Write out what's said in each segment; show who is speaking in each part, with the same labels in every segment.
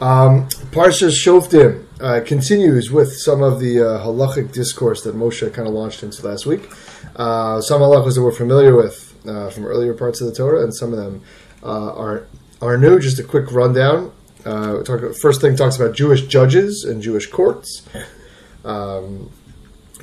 Speaker 1: Um, Parshas Shoftim uh, continues with some of the uh, halachic discourse that Moshe kind of launched into last week. Uh, some halachas that we're familiar with uh, from earlier parts of the Torah, and some of them uh, are are new. Just a quick rundown. Uh, talk, first thing talks about Jewish judges and Jewish courts. Um,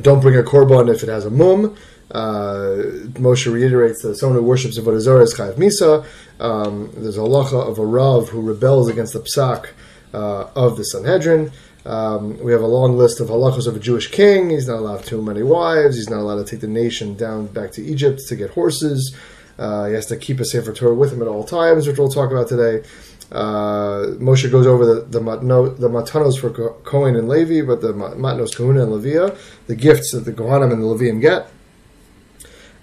Speaker 1: don't bring a korban if it has a mum. Moshe reiterates that someone who worships Avodah Zarah is chayav misa. Um, there's a halacha of a rav who rebels against the psak uh, of the Sanhedrin. Um, we have a long list of halachos of a Jewish king. He's not allowed too many wives. He's not allowed to take the nation down back to Egypt to get horses. Uh, he has to keep a Sefer Torah with him at all times, which we'll talk about today. Uh, Moshe goes over the the, matno, the matanos for Cohen and Levi, but the matnos Kahuna and Leviah, the gifts that the Kohanim and the Levium get.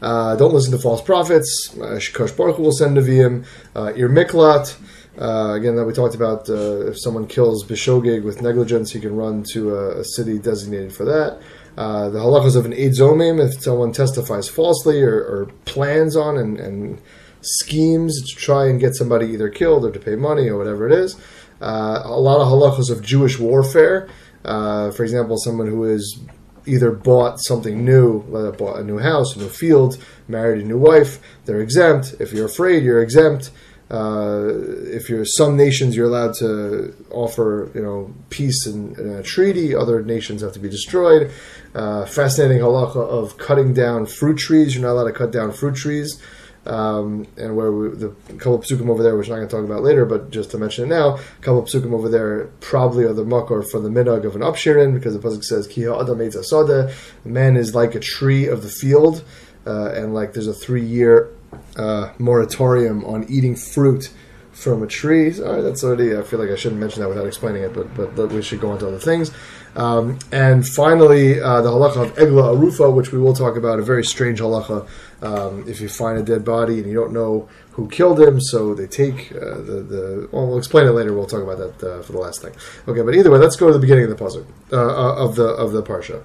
Speaker 1: Uh, don't listen to false prophets. Uh, Shikosh Baruch will send Nevi'im. Uh, Ir Miklat. Uh, again, that we talked about. Uh, if someone kills Bishogig with negligence, he can run to a, a city designated for that. Uh, the halachas of an Eid Zomim, if someone testifies falsely or, or plans on and, and, schemes to try and get somebody either killed or to pay money or whatever it is. Uh, a lot of halachas of Jewish warfare. Uh, for example, someone who is either bought something new, bought a new house, a new field, married a new wife, they're exempt. If you're afraid, you're exempt. Uh, if you're some nations, you're allowed to offer, you know, peace and, a treaty. Other nations have to be destroyed. Uh, fascinating halacha of cutting down fruit trees. You're not allowed to cut down fruit trees. Um, and where we, the couple of psukim over there, which I'm not going to talk about later, but just to mention it now, a couple of psukim over there probably are the makor for the minhag of an upshirin, because the pasuk says, "Ki adam asada," man is like a tree of the field, uh, and like there's a three year uh, moratorium on eating fruit from a tree. Sorry, that's already. I feel like I shouldn't mention that without explaining it, but but we should go on to other things. Um, and finally, uh, the halacha of egla arufa, which we will talk about, a very strange halacha. Um, if you find a dead body and you don't know who killed him, so they take uh, the the. Well, we'll explain it later. We'll talk about that uh, for the last thing. Okay, but either way, let's go to the beginning of the puzzle uh, uh, of the of the parsha.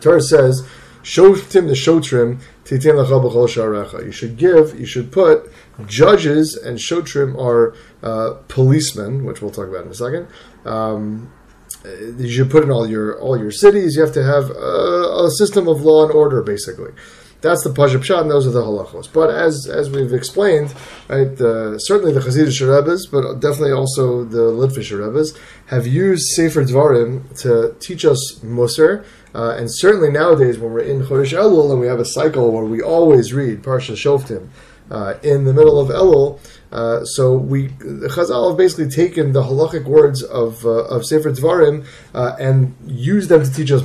Speaker 1: Torah says, "Shoftim the shotrim titin sharecha." You should give. You should put judges and shotrim are uh, policemen, which we'll talk about in a second. Um, you should put in all your all your cities. You have to have a, a system of law and order, basically. That's the Pashup Pshat, and those are the halachos. But as as we've explained, right, uh, certainly the Chassidish Rebbe's, but definitely also the Litvish Rebbe's, have used Sefer Dvarim to teach us Musar. Uh, and certainly nowadays, when we're in Chodesh Elul and we have a cycle where we always read Parsha Shoftim uh, in the middle of Elul, uh, so we the Chazal have basically taken the halachic words of uh, of Sefer Dvarim uh, and used them to teach us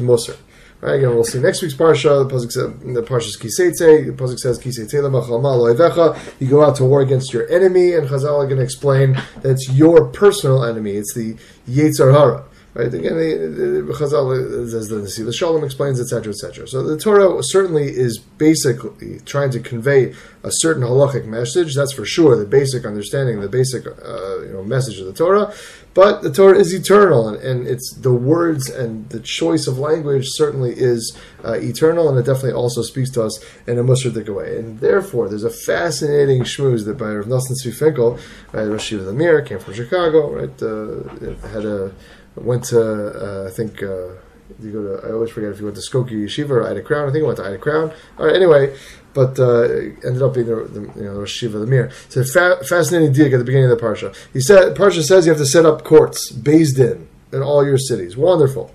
Speaker 1: Musar. Right, again, we'll see next week's parsha. The pasuk says, the parsha's kiseitze. The pasuk says kiseitze loevecha. You go out to war against your enemy, and Chazal are going to explain that it's your personal enemy. It's the Yetzer Hara. Right? Again, the, Chazal, as the the Shalom explains, etc., etc. So the Torah certainly is basically trying to convey a certain halachic message. That's for sure. The basic understanding, the basic uh, you know message of the Torah. But the Torah is eternal, and, and, it's the words and the choice of language certainly is uh, eternal, and it definitely also speaks to us in a Mushardik way. And therefore, there's a fascinating shmooze that by Rav Nosson Tzvi Finkel, right, Lemir, came from Chicago, right, uh, had a went to uh, I think uh, you go to I always forget if you went to Skokie Yeshiva or Ida Crown. I think I went to Ida Crown. All right, anyway, but uh, ended up being the, the you know the Yeshiva the Mir. It's a fa- fascinating dig at the beginning of the parsha. He said parsha says you have to set up courts, based in in all your cities. Wonderful.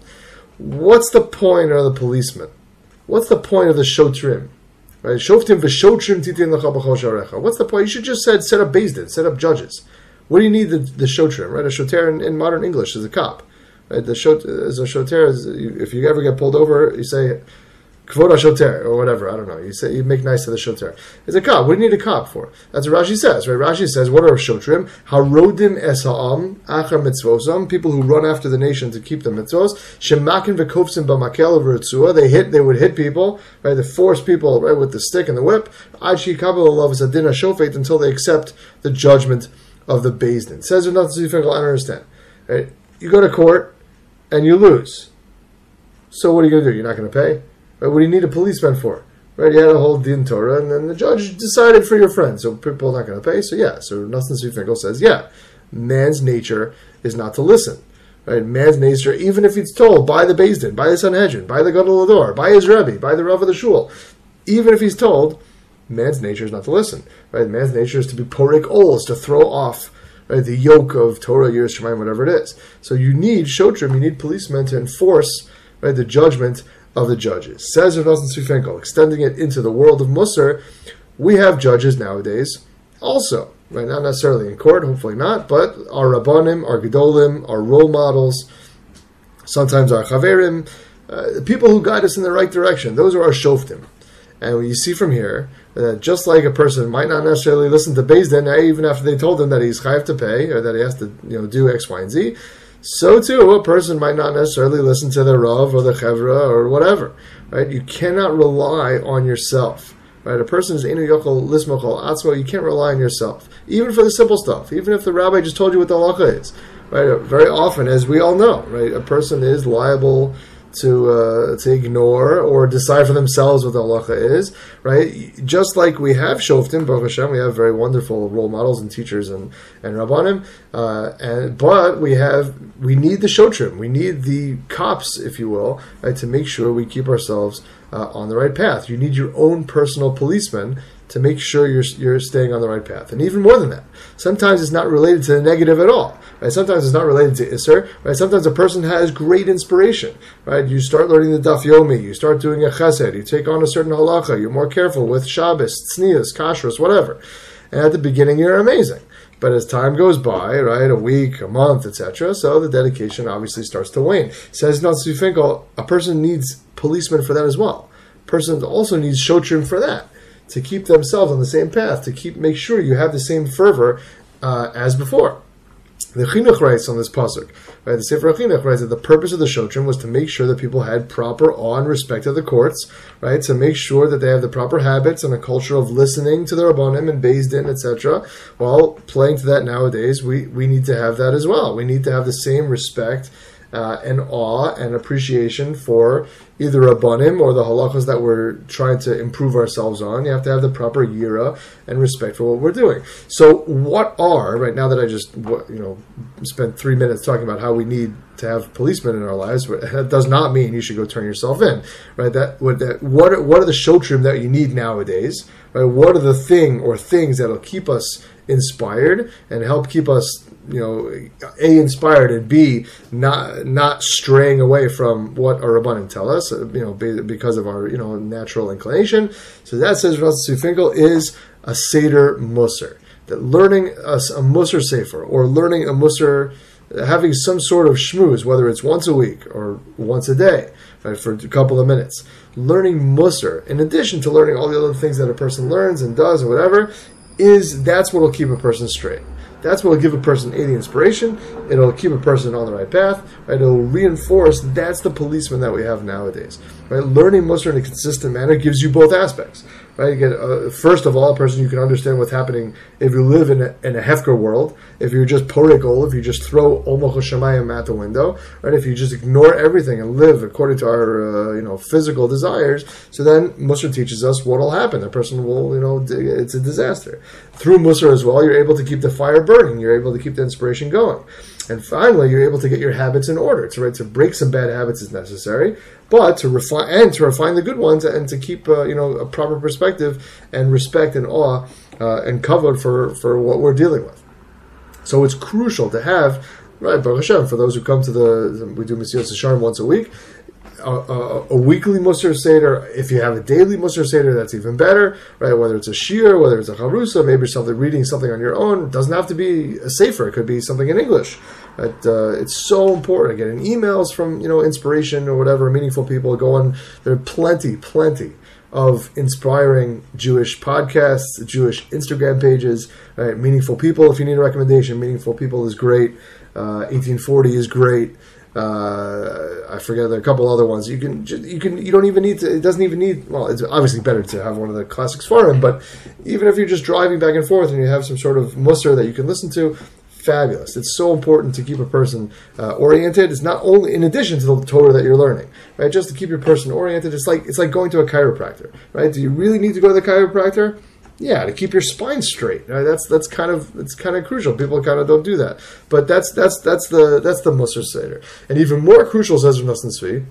Speaker 1: What's the point of the policeman? What's the point of the shotrim? Right? Shoftim What's the point? You should just said set up based in, set up judges. What do you need the, the shotrim? Right? A shoter in, in modern English is a cop. Right? The shot as a shoter is if you ever get pulled over, you say kvod shoter or whatever. I don't know. You say you make nice to the shoter. It's a cop. What do you need a cop for? That's what Rashi says. Right? Rashi says, "What are shotrim? Harodim es ha'am achar mitzvosam. People who run after the nation to keep the mitzvos. Shemakin v'kofsim b'makel v'ritzua. They hit. They would hit people. Right? They force people right with the stick and the whip. Ad kabel love a dinah shofet until they accept the judgment of the Beis Din. Says nothing to I don't understand. Right? You go to court and you lose. So what are you going to do? You're not going to pay? Right? What do you need a policeman for? Right? You had a whole din Torah, and then the judge decided for your friend. So people are not going to pay. So yeah. So Nosson Finkel says, yeah, man's nature is not to listen. Right? Man's nature, even if he's told by the Din, by the Sanhedrin, by the Gadol by his Rebbe, by the Rav of the Shul, even if he's told, man's nature is not to listen. Right? Man's nature is to be porik ols, to throw off right, the yoke of Torah, Yiras Shamayim, whatever it is. So you need shotrim, you need policemen to enforce right, the judgment of the judges. Says Rav Nosson Tzvi Finkel, extending it into the world of Musar, we have judges nowadays also right? Not necessarily in court, hopefully not, but our rabbanim, our gedolim, our role models, sometimes our chaverim, uh, people who guide us in the right direction. Those are our shoftim. And you see from here that just like a person might not necessarily listen to Beis Din, eh, even after they told him that he's chayav to pay or that he has to you know do X, Y, and Z, so too a person might not necessarily listen to the Rav or the Chevra or whatever. Right? You cannot rely on yourself. Right? A person is inu yochel lismochol atzmo. You can't rely on yourself, even for the simple stuff. Even if the rabbi just told you what the halacha is. Right? Very often, as we all know, right, a person is liable to uh, to ignore or decide for themselves what the halacha is, right? Just like we have shoftim, Baruch Hashem, we have very wonderful role models and teachers and and rabbanim, uh, and but we have we need the shotrim, we need the cops, if you will, right, to make sure we keep ourselves uh, on the right path. You need your own personal policeman to make sure you're you're staying on the right path. And even more than that, sometimes it's not related to the negative at all. Right? Sometimes it's not related to Isser. Right? Sometimes a person has great inspiration. Right? You start learning the Daf Yomi, you start doing a Chesed, you take on a certain halacha, you're more careful with Shabbos, Tznius, Kashrus, whatever. And at the beginning, you're amazing. But as time goes by, right, a week, a month, etc., so the dedication obviously starts to wane. Says Tzvi Finkel, a person needs policemen for that as well. Person also needs shotrim for that to keep themselves on the same path, to keep make sure you have the same fervor uh, as before. The Chinuch writes on this pasuk, right? The Sefer Chinuch writes that the purpose of the Shotrim was to make sure that people had proper awe and respect of the courts, right? To make sure that they have the proper habits and a culture of listening to the Rabbanim and Beis Din, etc. Well, playing to that nowadays, we, we need to have that as well. We need to have the same respect uh, and awe and appreciation for either a Rabbanim or the halachas that we're trying to improve ourselves on. You have to have the proper yira and respect for what we're doing. So, what are right now that I just you know spent three minutes talking about how we need to have policemen in our lives? But that does not mean you should go turn yourself in, right? That what that what are, what are the shotrim that you need nowadays? Right? What are the thing or things that'll keep us inspired and help keep us you know a inspired and b not not straying away from what our rabbanim tell us uh, you know because of our you know natural inclination so that says Rav Finkel is a seder musar that learning a, a musar sefer or learning a musar having some sort of shmooze whether it's once a week or once a day right for a couple of minutes learning musar in addition to learning all the other things that a person learns and does or whatever is that's what will keep a person straight. That's what will give a person a the inspiration. It'll keep a person on the right path. Right? It'll reinforce. That's the policeman that we have nowadays. Right? Learning Musar in a consistent manner gives you both aspects right? You get uh, first of all a person you can understand what's happening if you live in a, in a hefker world. If you're just porikol, if you just throw omach shemayim at the window, right? If you just ignore everything and live according to our uh, you know physical desires, so then Musar teaches us what will happen. The person will you know it's a disaster. Through Musar as well, you're able to keep the fire burning. You're able to keep the inspiration going. And finally, you're able to get your habits in order. To, right, to break some bad habits is necessary, but to refine and to refine the good ones and to keep uh, you know a proper perspective and respect and awe uh, and covered for for what we're dealing with. So it's crucial to have right Baruch Hashem for those who come to the we do Mesilas Yesharim once a week a, a, a, weekly Musar Seder. If you have a daily Musar Seder, that's even better, right? Whether it's a Shir, whether it's a Harusa, maybe something reading something on your own. It doesn't have to be a sefer. It could be something in English. Uh, it's so important. Getting emails from you know inspiration or whatever, meaningful people going. There are plenty, plenty of inspiring Jewish podcasts, Jewish Instagram pages, right? Meaningful people. If you need a recommendation, meaningful people is great. Uh, 18Forty is great. Uh, I forget there are a couple other ones. You can you can you don't even need to. It doesn't even need. Well, it's obviously better to have one of the classics for him. But even if you're just driving back and forth and you have some sort of musar that you can listen to, fabulous. It's so important to keep a person uh, oriented. It's not only in addition to the Torah that you're learning, right? Just to keep your person oriented. It's like it's like going to a chiropractor, right? Do you really need to go to the chiropractor? Yeah, to keep your spine straight. Right? That's that's kind of it's kind of crucial. People kind of don't do that, but that's that's that's the that's the Musar. And even more crucial, says Rav Tzvi,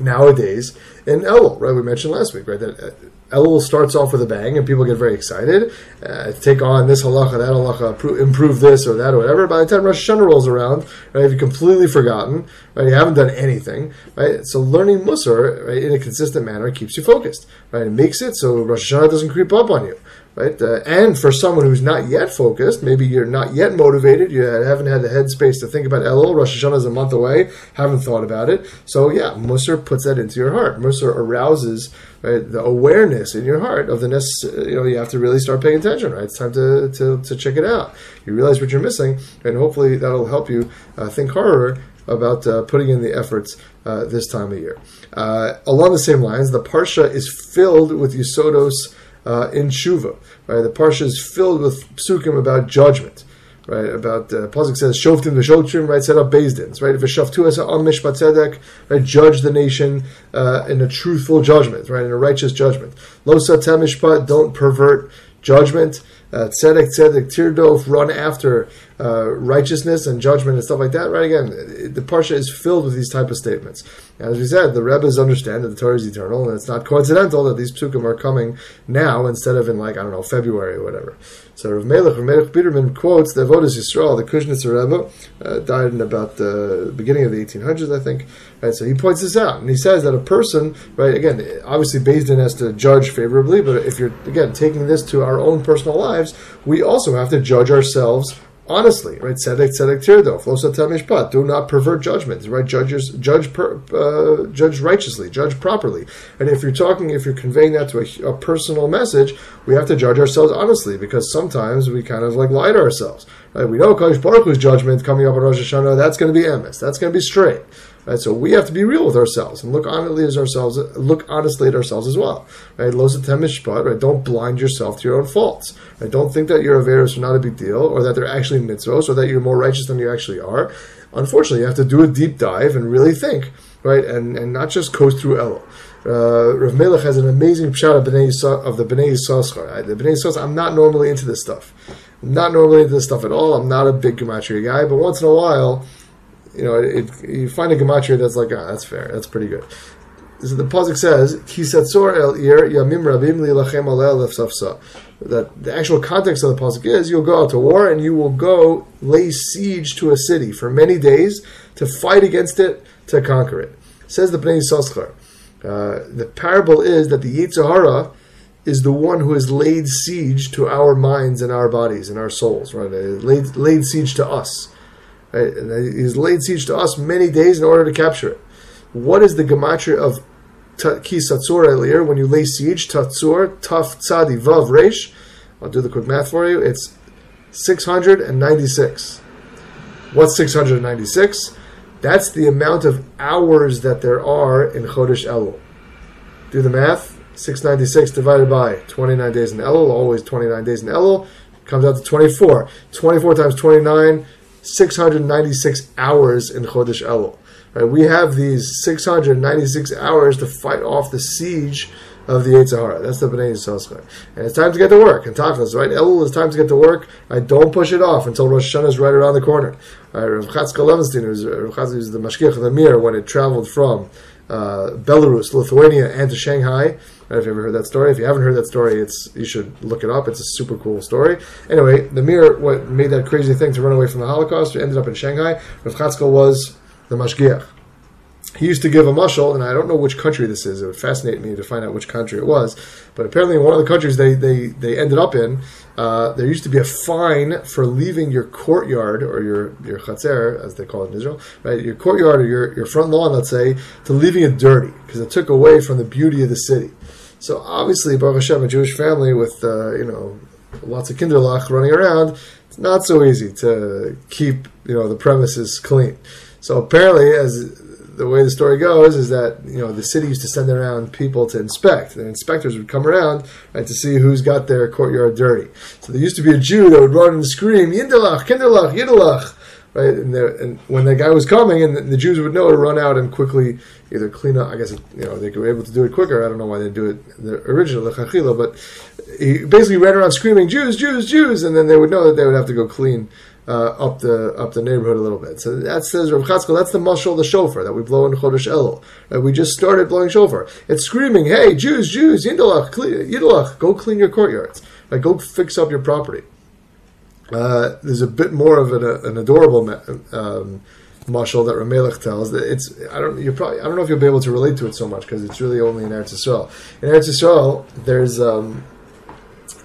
Speaker 1: nowadays in Elul, right? We mentioned last week, right? That uh, Elul starts off with a bang and people get very excited, uh, take on this halacha, that halacha, improve this or that or whatever. By the time Rosh Hashanah rolls around, right, you've completely forgotten, right? You haven't done anything, right? So learning Musar right, in a consistent manner keeps you focused, right? It makes it so Rosh Hashanah doesn't creep up on you, right? Uh, and for someone who's not yet focused, maybe you're not yet motivated, you haven't had the headspace to think about Elul. Rosh Hashanah is a month away, haven't thought about it. So yeah, Musar puts that into your heart. Musar arouses right, the awareness in your heart of the necessary. You know, you have to really start paying attention. Right, it's time to, to, to check it out. You realize what you're missing, and hopefully that'll help you uh, think harder about uh, putting in the efforts uh, this time of year. Uh, along the same lines, the parsha is filled with Yisodos uh, in Shuva. Right, the parsha is filled with psukim about judgment. Right? About uh, Pasuk says Shoftim v'Shotrim right? Set up Din right? v'Shaftu as am mishpat tzedek right? Judge the nation uh, in a truthful judgment right? In a righteous judgment. Lo satem mishpat don't pervert judgment uh, tzedek tzedek tirdof run after uh, righteousness and judgment and stuff like that. Right again, the parsha is filled with these type of statements. And as we said, the Rebbe's understand that the Torah is eternal, and it's not coincidental that these psukim are coming now instead of in like I don't know February or whatever. So Rav Melech, Rav Melech quotes the Avodas Yisrael, the Kozhnitzer Rebbe, uh, died in about the beginning of the 1800s, I think. Right, so he points this out, and he says that a person, right, again, obviously Din has to judge favorably, but if you're again taking this to our own personal lives, we also have to judge ourselves honestly, right? Tzedek tzedek tirdof, mishpat. Do not pervert judgment, right? Judges judge per, uh, judge righteously, judge properly. And if you're talking, if you're conveying that to a, a, personal message, we have to judge ourselves honestly because sometimes we kind of like lie to ourselves, right? We know Kadosh Baruch Hu's judgment coming up on Rosh Hashanah. That's going to be emes. That's going to be straight. Right? So we have to be real with ourselves and look honestly at ourselves. Look honestly at ourselves as well. Right? Right? Don't blind yourself to your own faults. Right? Don't think that your averos are not a big deal, or that they're actually mitzvos, or that you're more righteous than you actually are. Unfortunately, you have to do a deep dive and really think, right? And and not just coast through Elul. Uh, Rav Melech has an amazing pshat of, of the Bnei Yissaschar. The Bnei Yissaschar, I'm not normally into this stuff. I'm not normally into this stuff at all. I'm not a big gematria guy, but once in a while, you know, it, you find a gematria that's like, ah, that's fair, that's pretty good. So the pasuk says, "Kisatzor el ir yamim rabim lilachem alel lefsafsa." That the actual context of the pasuk is, you'll go out to war and you will go lay siege to a city for many days to fight against it to conquer it. Says the Bnei Yissaschar. Uh, the parable is that the Yetzer Hara is the one who has laid siege to our minds and our bodies and our souls, right? Laid, laid siege to us. Uh, right? And he's laid siege to us many days in order to capture it. What is the gematria of ki satzur elir when you lay siege? Tatzur, taf tzadi vav resh. I'll do the quick math for you. It's 696. What's 696? That's the amount of hours that there are in Chodesh Elul. Do the math. 696 divided by 29 days in Elul, always 29 days in Elul, comes out to 24. 24 times 29 696 hours in Chodesh Elul. Right? We have these 696 hours to fight off the siege of the Yetzer Hara. That's the Bnei Yissaschar. And it's time to get to work. And Tachlis, right? Elul is time to get to work. Right? Don't push it off until Rosh Hashanah is right around the corner. Right? Rav Chatzkel Levenstein, who's, Rav Chatzkel was the Mashgiach of the Mir when it traveled from uh, Belarus, Lithuania, and to Shanghai. Right, if you ever heard that story, if you haven't heard that story, it's you should look it up. It's a super cool story. Anyway, the Mir, what made that crazy thing to run away from the Holocaust, ended up in Shanghai. Rav Chatzkel was the mashgiach. He used to give a mushal, and I don't know which country this is. It would fascinate me to find out which country it was. But apparently, in one of the countries they they, they ended up in, uh, there used to be a fine for leaving your courtyard or your your chatzer, as they call it in Israel, right? Your courtyard or your, your front lawn, let's say, to leaving it dirty because it took away from the beauty of the city. So obviously, Baruch Hashem, a Jewish family with uh, you know lots of kinderlach running around, it's not so easy to keep you know the premises clean. So apparently, as the way the story goes is that you know the city used to send around people to inspect, The inspectors would come around right, to see who's got their courtyard dirty. So there used to be a Jew that would run and scream "Yindalach, Kinderlach, Yindalach," right? And, and, when the guy was coming, and the, the, Jews would know to run out and quickly either clean up. I guess you know they were able to do it quicker. I don't know why they do it the original the chachila, but he basically ran around screaming Jews, Jews, Jews, and then they would know that they would have to go clean uh, up the up the neighborhood a little bit. So that says Rav Chatzkel. That's the mashal, the shofar that we blow in Chodesh Elul. Right? We just started blowing shofar. It's screaming, "Hey, Jews, Jews, Yindalach, Yindalach, go clean your courtyards. Right? Go fix up your property." Uh, there's a bit more of an, an adorable um, that Ramelech tells. It's I don't you probably I don't know if you'll be able to relate to it so much because it's really only in Eretz Yisrael. In Eretz Yisrael, there's um,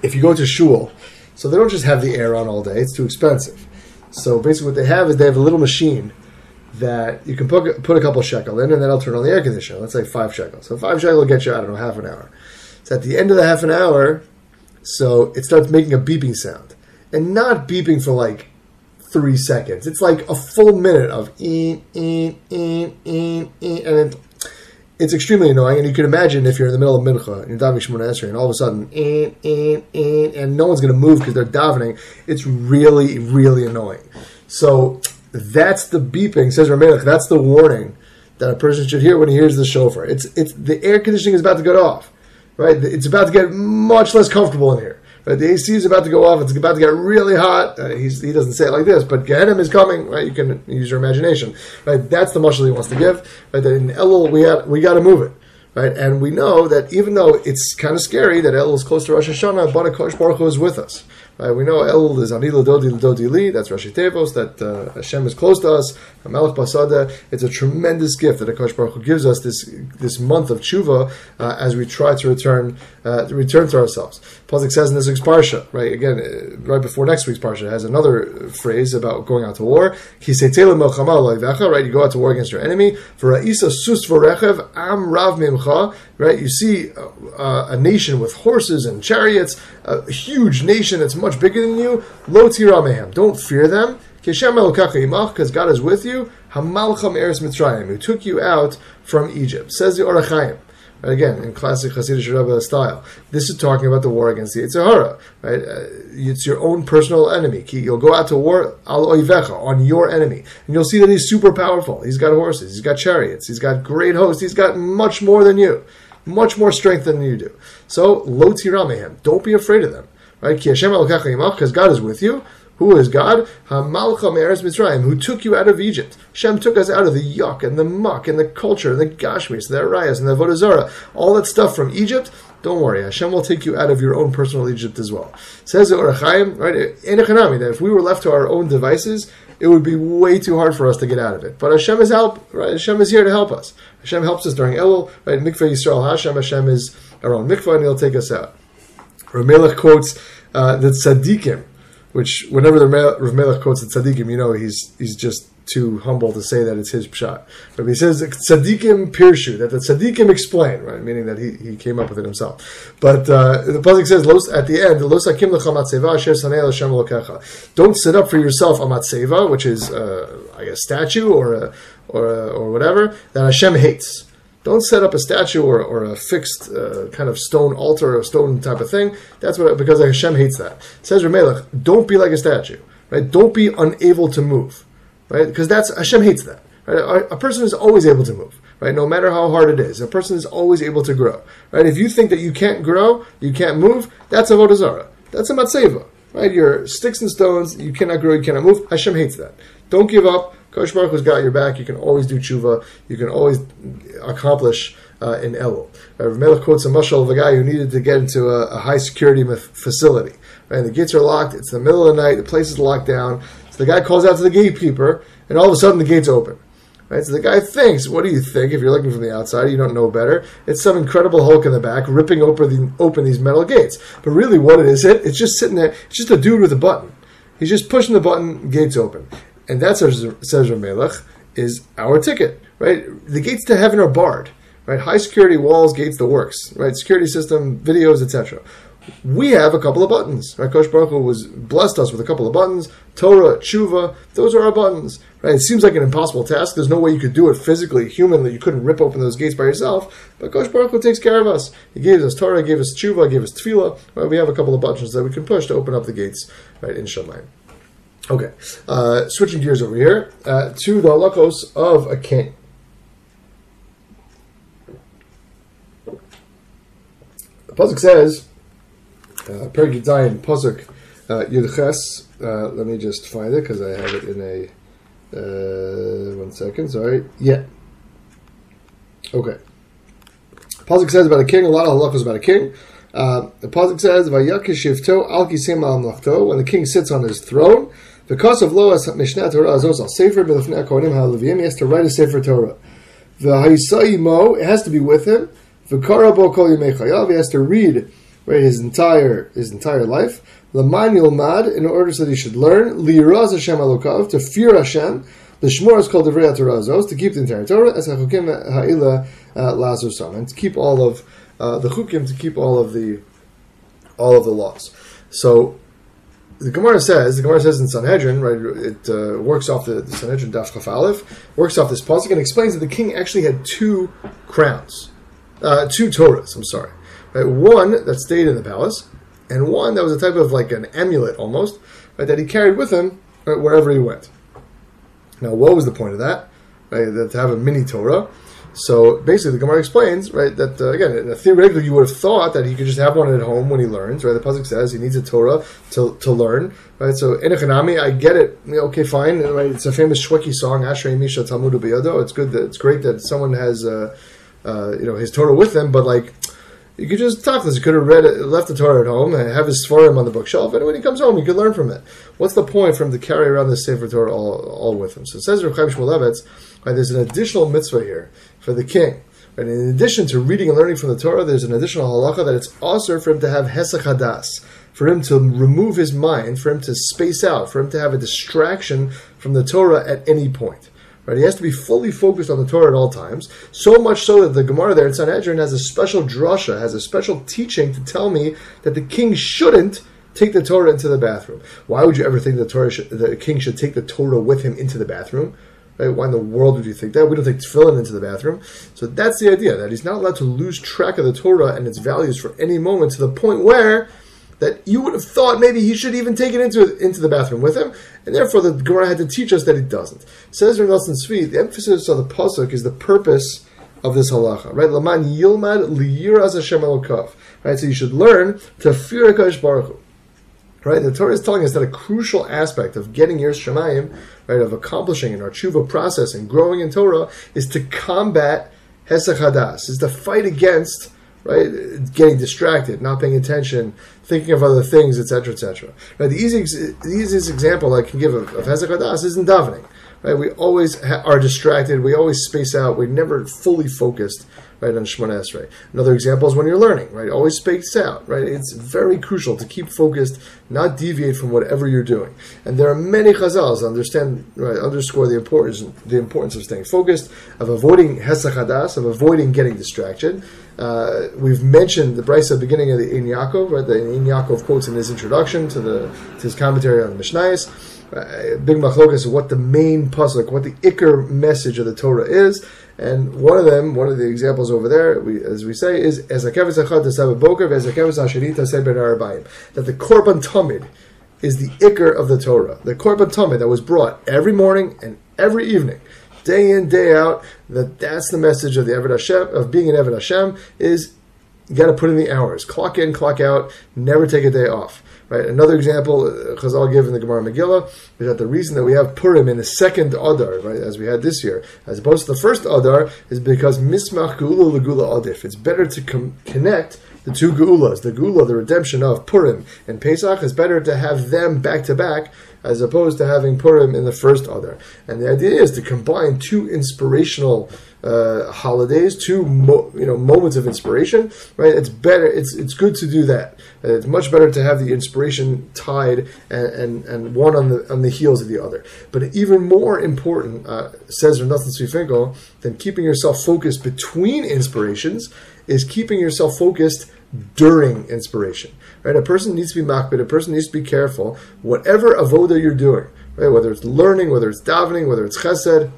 Speaker 1: if you go to shul, so they don't just have the air on all day; it's too expensive. So basically, what they have is they have a little machine that you can put put a couple shekel in, and then I'll turn on the air conditioner. Let's say five shekel. So five shekel will get you I don't know half an hour. So at the end of the half an hour, so it starts making a beeping sound, and not beeping for like three seconds. It's like a full minute of in in in in in, and it's extremely annoying. And you can imagine if you're in the middle of mincha and you're davening Shemona Esrei, and all of a sudden in in in, and no one's going to move because they're davening. It's really really annoying. So that's the beeping. Says Ramelech. That's the warning that a person should hear when he hears the shofar. It's it's the air conditioning is about to get off. Right, it's about to get much less comfortable in here. Right? The AC is about to go off. It's about to get really hot. Uh, he doesn't say it like this, but Gehenim is coming. Right? You can use your imagination. Right? That's the mashal he wants to give. Right? That in Elul we have, we got to move it. Right? And we know that even though it's kind of scary that Elul is close to Rosh Hashanah, but Baruch Hu is with us. Uh, we know El is Ani Ladodi Ladodi Li, that's Rashi Tevos, that uh, Hashem is close to us, Hamelech Basada. It's a tremendous gift that Akash Baruch Hu gives us this this month of tshuva uh, as we try to return uh, to return to ourselves. Pasuk says in this week's parsha, right again, uh, right before next week's parsha, has another phrase about going out to war. Right, you go out to war against your enemy. For Sus Am Rav. Right, you see uh, a nation with horses and chariots, a huge nation that's much bigger than you. Lo tiramehem. Don't fear them. Keshem Because God is with you. Hamalcham Eretz Mitzrayim, who took you out from Egypt. Says the Or HaChaim. Again, in classic Hasidic Rebbe style, this is talking about the war against the Yetzer Hara. Right? Uh, it's your own personal enemy. You'll go out to war al oivecha on your enemy, and you'll see that he's super powerful. He's got horses, he's got chariots, he's got great hosts, he's got much more than you, much more strength than you do. So lo tiramehem, don't be afraid of them. Right? Because God is with you. Who is God? Who took you out of Egypt. Shem took us out of the yuck and the muck and the culture and the gashmis, the arayas and the vodazara, all that stuff from Egypt. Don't worry, Hashem will take you out of your own personal Egypt as well. Says the Or right, in Echanami, that if we were left to our own devices, it would be way too hard for us to get out of it. But Hashem is help, right? Hashem is here to help us. Hashem helps us during Elul, right? Mikveh Yisrael Hashem, Hashem is our own mikveh, and He'll take us out. Ramelech quotes uh, the tzaddikim, which whenever the Rav Melech quotes the tzaddikim, you know he's he's just too humble to say that it's his pshat. But he says tzaddikim pirshu, that the tzaddikim explain, right? Meaning that he, he came up with it himself. But uh, the pasuk says at the end, "Los hakim Don't set up for yourself a matzeva, which is uh, I guess statue or a, or a, or whatever that Hashem hates. Don't set up a statue or, or a fixed uh, kind of stone altar or stone type of thing. That's what because Hashem hates that. It says Ramelech, don't be like a statue, right? Don't be unable to move, right? Because that's Hashem hates that. Right? A, person is always able to move, right? No matter how hard it is, a person is always able to grow, right? If you think that you can't grow, you can't move, that's a vodazara. That's a matseva, right? You're sticks and stones. You cannot grow. You cannot move. Hashem hates that. Don't give up. Kosh Baruch Hu's got your back. You can always do tshuva. You can always accomplish uh, in Elul. Uh, Melech quotes a mushal of a guy who needed to get into a, a high security facility. Right? And the gates are locked. It's the middle of the night. The place is locked down. So the guy calls out to the gatekeeper, and all of a sudden the gates open. Right? So the guy thinks, what do you think? If you're looking from the outside, you don't know better. It's some incredible Hulk in the back ripping open, the, open these metal gates. But really, what it is, it it's just sitting there. It's just a dude with a button. He's just pushing the button, gates open and that says Melech is our ticket, right? The gates to heaven are barred, right? High security walls, gates, the works, right? Security system, videos, etc. We have a couple of buttons, right? Kosh Baruch Hu was blessed us with a couple of buttons. Torah, Tshuva, those are our buttons, right? It seems like an impossible task. There's no way you could do it physically, humanly. You couldn't rip open those gates by yourself. But Kosh Baruch Hu takes care of us. He gave us Torah, gave us Tshuva, gave us Tefillah. Right? We have a couple of buttons that we can push to open up the gates, right, in Shamayim. Okay, uh, switching gears over here uh, to the halachos of a king. The pasuk says, uh, Perek Zayin Pasuk uh, Yudches. Uh, let me just find it because I have it in a. Uh, one second, sorry. Yeah. Okay. Pasuk says about a king. A lot of halachas about a king. Uh, the pasuk says, "Vayakishivto al kisim al mlachto." When the king sits on his throne, because of lo as mishnah Torah azos sefer b'lefnei kohanim ha'levim, he has to write a sefer Torah. The V'hayisaimo, it has to be with him. V'karabo kol yimei chayav, he has to read right, his entire his entire life. L'man yilmad, in order so that he should learn. Liyiraz Hashem alokav, to fear Hashem. The Shmor is called Devrei Torah to keep the entire Torah, as Hachukim Ha'ila uh, Lazar and to keep all of uh, the Chukim, to keep all of the all of the laws. So the Gemara says, the Gemara says in Sanhedrin, right? It uh, works off the, the Sanhedrin Daf Chaf Aleph, works off this pasuk and explains that the king actually had two crowns, uh, two Torahs. I'm sorry, right? One that stayed in the palace, and one that was a type of like an amulet almost, right? That he carried with him right, wherever he went. Now, what was the point of that? Right, that to have a mini Torah. So basically, the Gemara explains, right, that uh, again, theoretically, you would have thought that he could just have one at home when he learns, right? The pasuk says he needs a Torah to, to learn, right? So in Echanami, I get it. Okay, fine, right? It's a famous Shwekey song, Ashrei Misha Talmud Biyado. It's good that it's great that someone has, uh, uh, you know, his Torah with them, but like you could just talk this. You could have read it, left the Torah at home, and have his Sforim on the bookshelf, and when he comes home, he could learn from it. What's the point for him to carry around the Sefer Torah all, all with him? So it says Rav Shmulevitz, right, there's an additional mitzvah here for the king. Right, in addition to reading and learning from the Torah, there's an additional halacha that it's also for him to have hesach hadas, for him to remove his mind, for him to space out, for him to have a distraction from the Torah at any point. Right? He has to be fully focused on the Torah at all times. So much so that the Gemara there in Sanhedrin has a special drasha, has a special teaching to tell me that the king shouldn't take the Torah into the bathroom. Why would you ever think the Torah the king should take the Torah with him into the bathroom? Right? Why in the world would you think that? We don't take tefillin into the bathroom. So that's the idea that he's not allowed to lose track of the Torah and its values for any moment to the point where that you would have thought maybe he should even take it into into the bathroom with him, and therefore the Gemara had to teach us that he doesn't. Says Rav Nosson Tzvi, the emphasis of the pasuk is the purpose of this halacha, right? Laman yilmad liyiraz Hashem right? So you should learn to fear Hakadosh Baruch Hu. Right, the Torah is telling us that a crucial aspect of getting your Shemayim, right, of accomplishing in our tshuva process and growing in Torah, is to combat hesach hadas, is to fight against right? Getting distracted, not paying attention, thinking of other things, etc., etc. Right? The easiest, the easiest example I can give of, of hesach hadas is in davening. Right? We always ha- are distracted. We always space out. We're never fully focused right, on Shemona Esrei. Another example is when you're learning, right? Always space out, right? It's very crucial to keep focused, not deviate from whatever you're doing. And there are many chazals understand, right, underscore the importance, the importance of staying focused, of avoiding hesach hadas, of avoiding getting distracted. Uh, we've mentioned the Brisa beginning of the Ein Yaakov, right? The Ein Yaakov quotes in his introduction to the to his commentary on the Mishnayos. Uh, big machlokas what the main pasuk, what the ikr message of the Torah is, and one of them, one of the examples over there, we, as we say, is that the korban tamid is the ikr of the Torah, the korban tamid that was brought every morning and every evening, day in day out. That that's the message of the Eved Hashem of being an Eved Hashem is you got to put in the hours, clock in, clock out, never take a day off. Right. Another example uh, Chazal give in the Gemara Megillah is that the reason that we have Purim in the second Adar, right, as we had this year, as opposed to the first Adar, is because Mismach Geula Legula Adif. It's better to com- connect the two Geulas, the Geula, the redemption of Purim and Pesach, is better to have them back to back as opposed to having Purim in the first Adar. And the idea is to combine two inspirational uh, holidays, two mo- you know moments of inspiration. Right? It's better. It's it's good to do that. It's much better to have the inspiration tied and, and, and one on the on the heels of the other. But even more important, uh, says Nathan Finkel, than keeping yourself focused between inspirations is keeping yourself focused during inspiration. Right? A person needs to be makbid. A person needs to be careful. Whatever avoda you're doing, right? Whether it's learning, whether it's davening, whether it's chesed,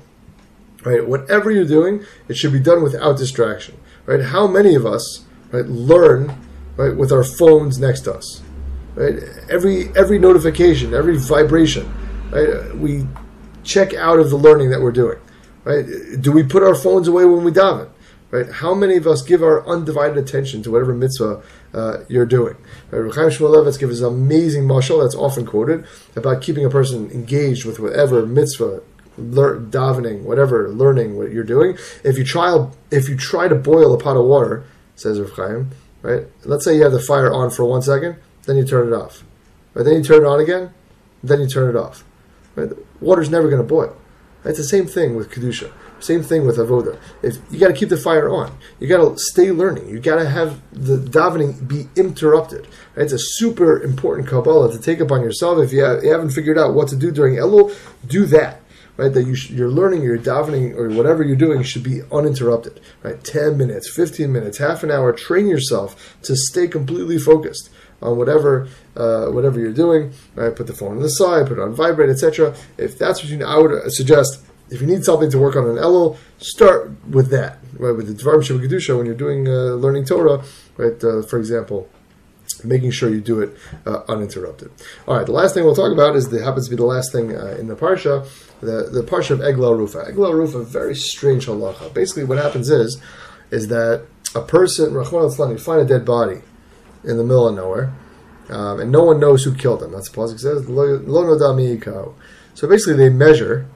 Speaker 1: right? Whatever you're doing, it should be done without distraction, right? How many of us, right, learn, right, with our phones next to us, right? Every every notification, every vibration, right? We check out of the learning that we're doing, right? Do we put our phones away when we daven? Right? How many of us give our undivided attention to whatever mitzvah uh, you're doing. Right? Rechaim Shmulevitz gives an amazing mashal that's often quoted about keeping a person engaged with whatever mitzvah, davening, whatever, learning what you're doing. If you try, if you try to boil a pot of water, says Rav Chaim, right? Let's say you have the fire on for one second, then you turn it off. Right? Then you turn it on again, then you turn it off. Right? Water's never going to boil. It's the same thing with kedusha. Same thing with avoda. If you got to keep the fire on, you got to stay learning. You got to have the davening be interrupted. Right? It's a super important kabbalah to take upon yourself. If you, have, you haven't figured out what to do during Elul, do that. Right, that you sh- you're learning, you're davening, or whatever you're doing should be uninterrupted. Right, ten minutes, fifteen minutes, half an hour. Train yourself to stay completely focused on whatever uh, whatever you're doing. Right, put the phone on the side, put it on vibrate, etc. If that's what you, need, I would suggest if you need something to work on an Elul, start with that. Right, with the Dvarim Shabbat Kedusha when you're doing uh, learning Torah. Right, uh, for example, making sure you do it uh, uninterrupted. All right, the last thing we'll talk about is the happens to be the last thing uh, in the parsha, the the parsha of Egla Arufa. Egla Arufa, very strange halacha. Basically, what happens is is that a person, Rahman al you find a dead body in the middle of nowhere, um, and no one knows who killed him. That's the pasuk says. Lo no So basically, they measure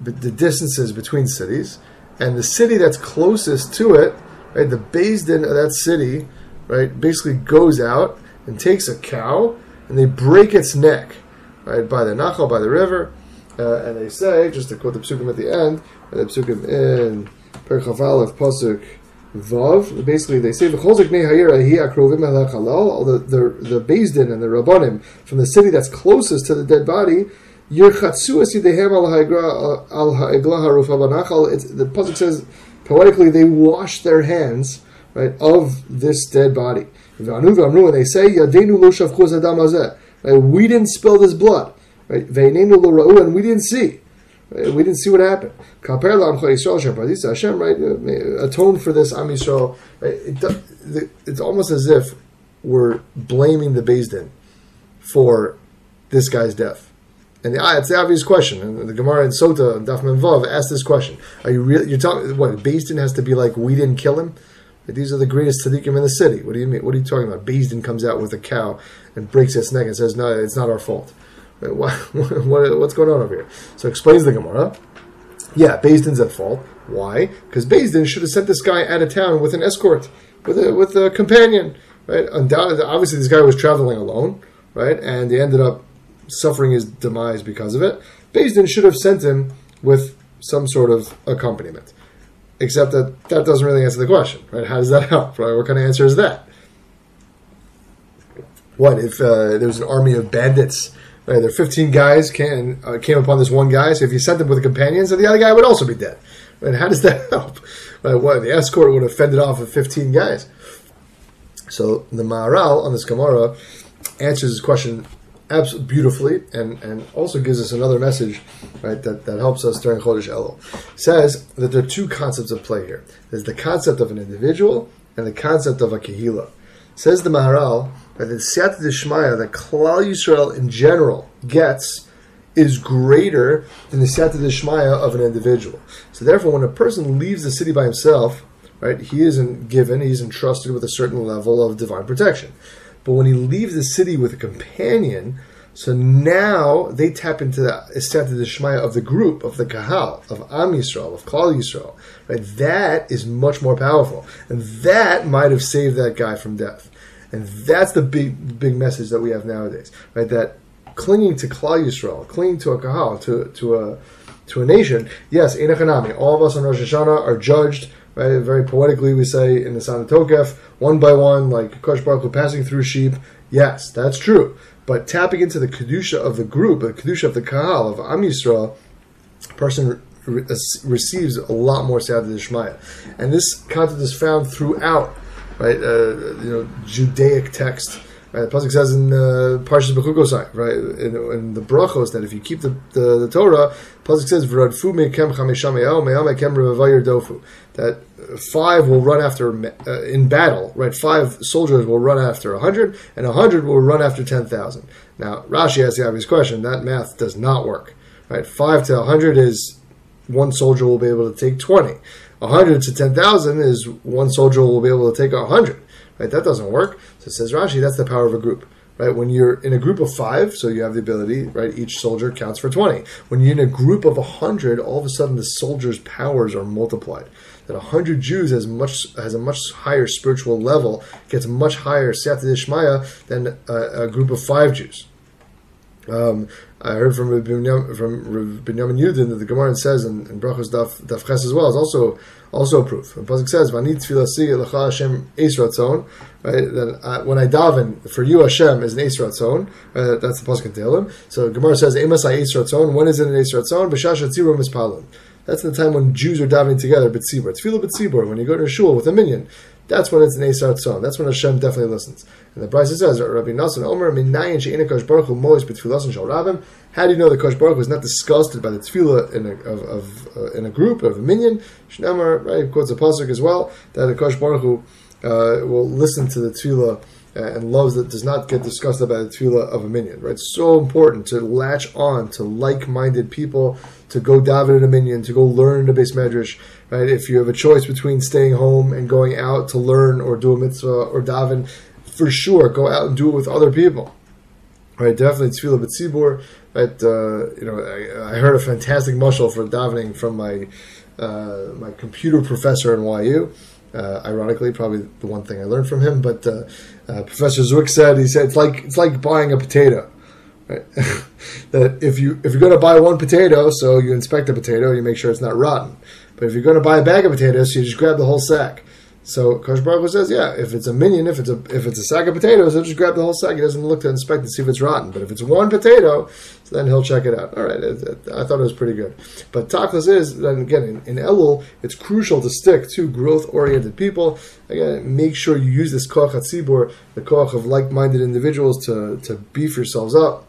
Speaker 1: the distances between cities, and the city that's closest to it, right, the Din of that city, right, basically goes out and takes a cow and they break its neck, right, by the Nachal, by the river, uh, and they say, just to quote the psukim at the end, the psukim in Perchav of Pasuk Vav, basically they say, V'cholzik nei ha'ira hi akrovim halal, the, the, the Beis Din and the Rabbanim from the city that's closest to the dead body, haruf The pasuk says poetically they wash their hands right of this dead body. And they say. Right, we didn't spill this blood. Right, and we didn't see. Right, we didn't see what happened. Hashem. Right, uh, atone for this Am Yisrael. Right, it, it's almost as if we're blaming the Din for this guy's death. And the, ah, it's the obvious question. And the Gemara in Sota, and Daf Vav, asked this question: Are you really? You're talking what? Din has to be like we didn't kill him. These are the greatest tzaddikim in the city. What do you mean? What are you talking about? Beis Din comes out with a cow and breaks its neck and says, "No, it's not our fault." What, what, what's going on over here? So explains the Gemara. Yeah, Beis Din's at fault. Why? Because Beis Din should have sent this guy out of town with an escort, with a with a companion, right? Undoubtedly, obviously, this guy was traveling alone, right? And they ended up suffering his demise because of it, Beis Din should have sent him with some sort of accompaniment. Except that that doesn't really answer the question, right? How does that help? Right? What kind of answer is that? What if uh, there was an army of bandits? Right, there are 15 guys came, uh, came upon this one guy. So if you sent them with companions, then the other guy would also be dead. Right? How does that help? Right, what the escort would have fended off of 15 guys. So the Maharal on this Gemara answers this question absolutely beautifully, and, and also gives us another message, right, that, that helps us during Chodesh Elul. Says that there are two concepts at play here. There's the concept of an individual and the concept of a kehila. Says the Maharal that the Siyata Dishmaya that Klal Yisrael in general gets is greater than the Siyata Dishmaya of an individual. So therefore, when a person leaves the city by himself, right, he isn't given, he's entrusted with a certain level of divine protection. But when he leaves the city with a companion, so now they tap into the Siyata Dishmaya of the group, of the Kahal, of Am Yisrael, of Klal Yisrael. Right? That is much more powerful. And that might have saved that guy from death. And that's the big big message that we have nowadays. Right? That clinging to Klal Yisrael, clinging to a Kahal, to, to a to a nation, yes, Enochanami, all of us on Rosh Hashanah are judged Right? Very poetically, we say in the Sana Tokef, one by one, like Kosh Baruch passing through sheep. Yes, that's true. But tapping into the kedusha of the group, the kedusha of the kahal of Am Yisrael, person re- receives a lot more Siyata Dishmaya. And this concept is found throughout, right? Uh, you know, Judaic text Right? The pasuk says in uh, Parshas Bechukosai, right, in, in, the brachos that if you keep the, the, the Torah, pasuk says v'radfu mekem revayir dofu that five will run after uh, in battle, right? Five soldiers will run after a hundred, and a hundred will run after ten thousand. Now Rashi has the obvious question: that math does not work, right? Five to a hundred is one soldier will be able to take twenty. A hundred to ten thousand is one soldier will be able to take a hundred. Right? That doesn't work. So says Rashi, that's the power of a group. Right, when you're in a group of five, so you have the ability, right? Each soldier counts for twenty. When you're in a group of hundred, all of a sudden the soldiers' powers are multiplied. That hundred Jews has much has a much higher spiritual level, gets much higher siyata than a, a group of five Jews. Um, I heard from from Binyamin Yudin that the Gemara says in, in Brachos Daf Daf Ches as well is also also a proof. The pasuk says, "Vani tefilasi lecha Hashem esratzon." Right, that uh, when I daven for you, Hashem is an esratzon. Uh, that's the pasuk in Tehillim. So Gemara says, "Emasai esratzon." When is it an esratzon? B'shash atzirum is That's the time when Jews are davening together. B'tzibur, tefillah b'tzibur. When you go to a shul with a minyan, that's when it's an esratzon. That's when Hashem definitely listens. And the Brisa says, Rabbi Nassan Omer, Minayin She'ina Kosh Baruch Hu Mois B'Tfilasin Shal Rabim. How do you know that Kosh Baruch is not disgusted by the tefillah in a, of, of uh, in a group, of a minyan? Shnemer, right, quotes a pasuk as well, that a Kosh Baruch Hu uh, will listen to the tefillah uh, and loves that does not get disgusted by the tefillah of a minyan. Right, so important to latch on to like-minded people, to go daven in a minyan, to go learn the beis medrash. Right, if you have a choice between staying home and going out to learn or do a mitzvah or daven, for sure go out and do it with other people. Right, definitely tefillah b'tzibur. Right, uh, you know, I, I, heard a fantastic mushal for davening from my uh, my computer professor in YU. Uh, ironically, probably the one thing I learned from him. But uh, uh, Professor Zwick said he said it's like it's like buying a potato. Right? that if you if you're going to buy one potato, so you inspect the potato, you make sure it's not rotten. But if you're going to buy a bag of potatoes, you just grab the whole sack. So Kosh Baruch says, yeah, if it's a minyan, if it's a if it's a sack of potatoes, he'll just grab the whole sack. He doesn't look to inspect and see if it's rotten. But if it's one potato, so then he'll check it out. All right, I thought it was pretty good. But Tachlis is, then again, in, in Elul, it's crucial to stick to growth-oriented people. Again, make sure you use this koach hatzibur, the koach of like-minded individuals to, to beef yourselves up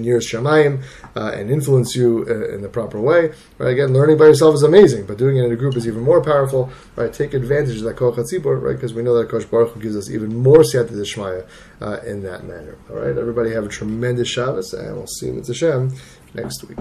Speaker 1: yours Shamayim uh, and influence you uh, in the proper way. Right? Again, learning by yourself is amazing, but doing it in a group is even more powerful. Right? Take advantage of that Koach HaTzibur, right? Because we know that Kosh Baruch gives us even more Siyata Dishmaya uh, in that manner. All right? Everybody have a tremendous Shabbos, and we'll see you with Hashem next week.